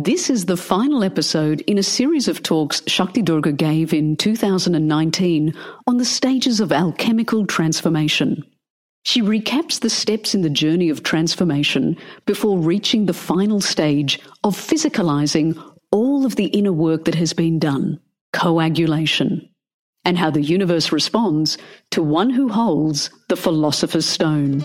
This is the final episode in a series of talks Shakti Durga gave in 2019 on the stages of alchemical transformation. She recaps the steps in the journey of transformation before reaching the final stage of physicalizing all of the inner work that has been done, coagulation, and how the universe responds to one who holds the philosopher's stone.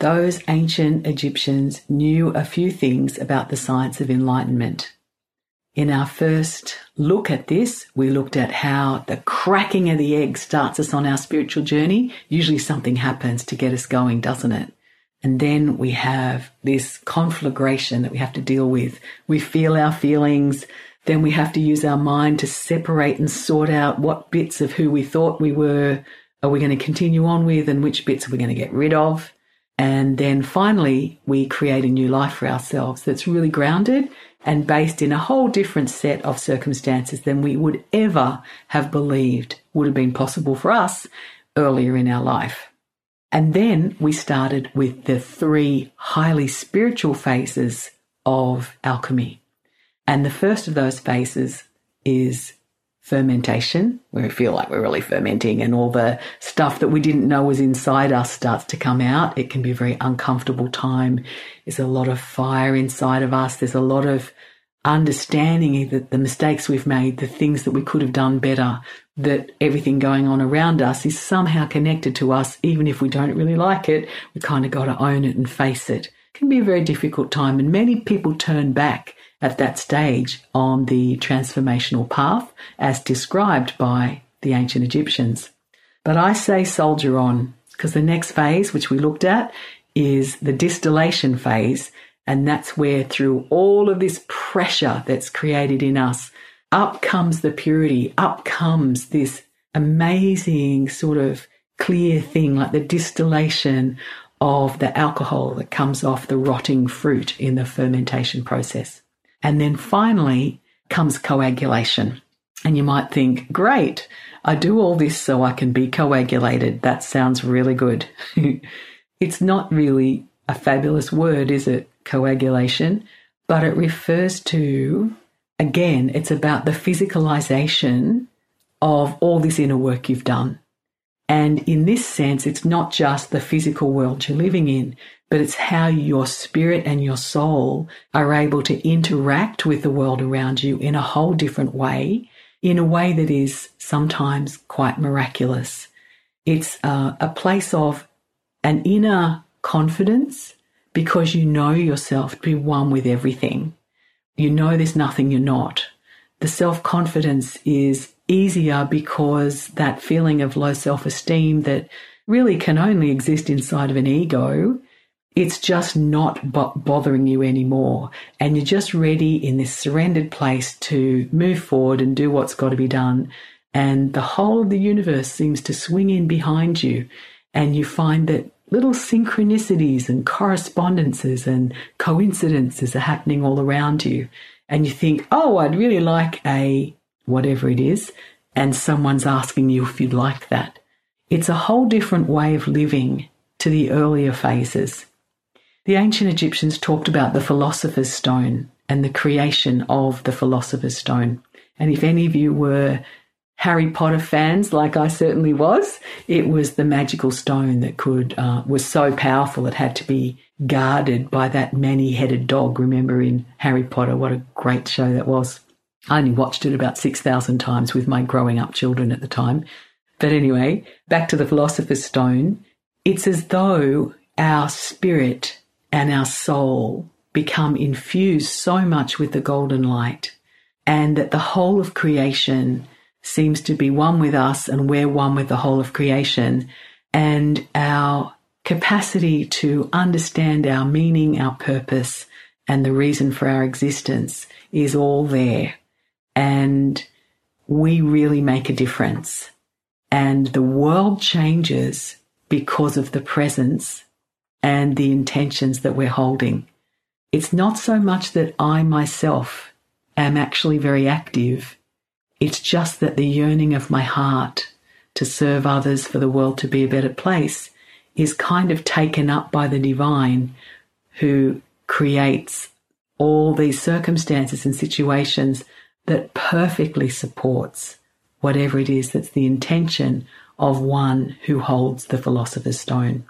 Those ancient Egyptians knew a few things about the science of enlightenment. In our first look at this, we looked at how the cracking of the egg starts us on our spiritual journey. Usually something happens to get us going, doesn't it? And then we have this conflagration that we have to deal with. We feel our feelings. Then we have to use our mind to separate and sort out what bits of who we thought we were are we going to continue on with and which bits are we going to get rid of. And then finally, we create a new life for ourselves that's really grounded and based in a whole different set of circumstances than we would ever have believed would have been possible for us earlier in our life. And then we started with the three highly spiritual phases of alchemy. And the first of those phases is fermentation, where we feel like we're really fermenting and all the stuff that we didn't know was inside us starts to come out. It can be a very uncomfortable time. There's a lot of fire inside of us. There's a lot of understanding that the mistakes we've made, the things that we could have done better, that everything going on around us is somehow connected to us, even if we don't really like it. We kind of got to own it and face it. It can be a very difficult time, and many people turn back at that stage on the transformational path as described by the ancient Egyptians. But I say soldier on because the next phase, which we looked at, is the distillation phase. And that's where, through all of this pressure that's created in us, up comes the purity, up comes this amazing sort of clear thing like the distillation of the alcohol that comes off the rotting fruit in the fermentation process. And then finally comes coagulation. And you might think, great, I do all this so I can be coagulated. That sounds really good. it's not really a fabulous word, is it? Coagulation. But it refers to, again, it's about the physicalization of all this inner work you've done. And in this sense, it's not just the physical world you're living in, but it's how your spirit and your soul are able to interact with the world around you in a whole different way, in a way that is sometimes quite miraculous. It's uh, a place of an inner confidence because you know yourself to be one with everything. You know there's nothing you're not. The self confidence is easier because that feeling of low self esteem that really can only exist inside of an ego it's just not bothering you anymore. And you're just ready in this surrendered place to move forward and do what's got to be done. And the whole of the universe seems to swing in behind you. And you find that little synchronicities and correspondences and coincidences are happening all around you. And you think, oh, I'd really like a whatever it is. And someone's asking you if you'd like that. It's a whole different way of living to the earlier phases. The ancient Egyptians talked about the philosopher's stone and the creation of the philosopher's stone. And if any of you were Harry Potter fans, like I certainly was, it was the magical stone that could uh, was so powerful it had to be guarded by that many-headed dog. Remember in Harry Potter, what a great show that was. I only watched it about six thousand times with my growing up children at the time. But anyway, back to the philosopher's stone. It's as though our spirit and our soul become infused so much with the golden light, and that the whole of creation seems to be one with us, and we're one with the whole of creation, and our capacity to understand our meaning, our purpose, and the reason for our existence is all there. And we really make a difference. And the world changes because of the presence and the intentions that we're holding. It's not so much that I myself am actually very active. It's just that the yearning of my heart to serve others for the world to be a better place is kind of taken up by the divine who creates all these circumstances and situations that perfectly supports whatever it is that's the intention of one who holds the philosopher's stone.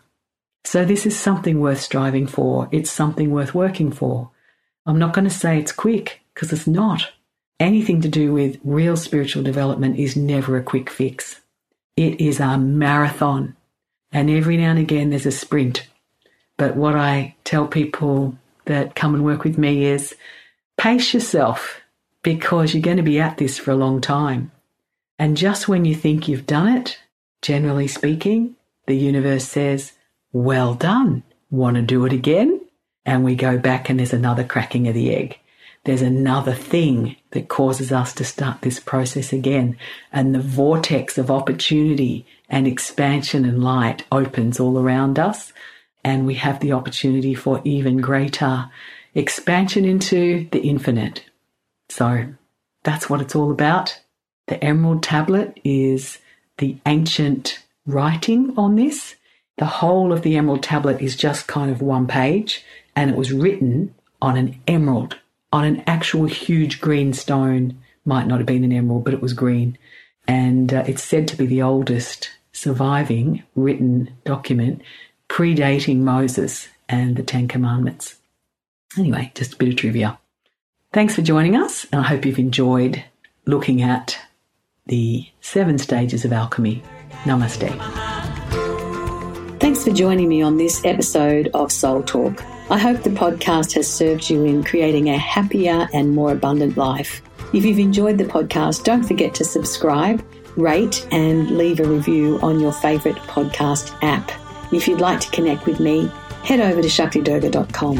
So this is something worth striving for. It's something worth working for. I'm not going to say it's quick because it's not. Anything to do with real spiritual development is never a quick fix. It is a marathon. And every now and again there's a sprint. But what I tell people that come and work with me is pace yourself because you're going to be at this for a long time. And just when you think you've done it, generally speaking, the universe says, well done. Want to do it again? And we go back and there's another cracking of the egg. There's another thing that causes us to start this process again. And the vortex of opportunity and expansion and light opens all around us. And we have the opportunity for even greater expansion into the infinite. So that's what it's all about. The Emerald Tablet is the ancient writing on this. The whole of the Emerald Tablet is just kind of one page, and it was written on an emerald, on an actual huge green stone. Might not have been an emerald, but it was green. And uh, it's said to be the oldest surviving written document predating Moses and the Ten Commandments. Anyway, just a bit of trivia. Thanks for joining us, and I hope you've enjoyed looking at the seven stages of alchemy. Namaste. Thanks for joining me on this episode of Soul Talk. I hope the podcast has served you in creating a happier and more abundant life. If you've enjoyed the podcast, don't forget to subscribe, rate, and leave a review on your favourite podcast app. If you'd like to connect with me, head over to shaktidurga.com.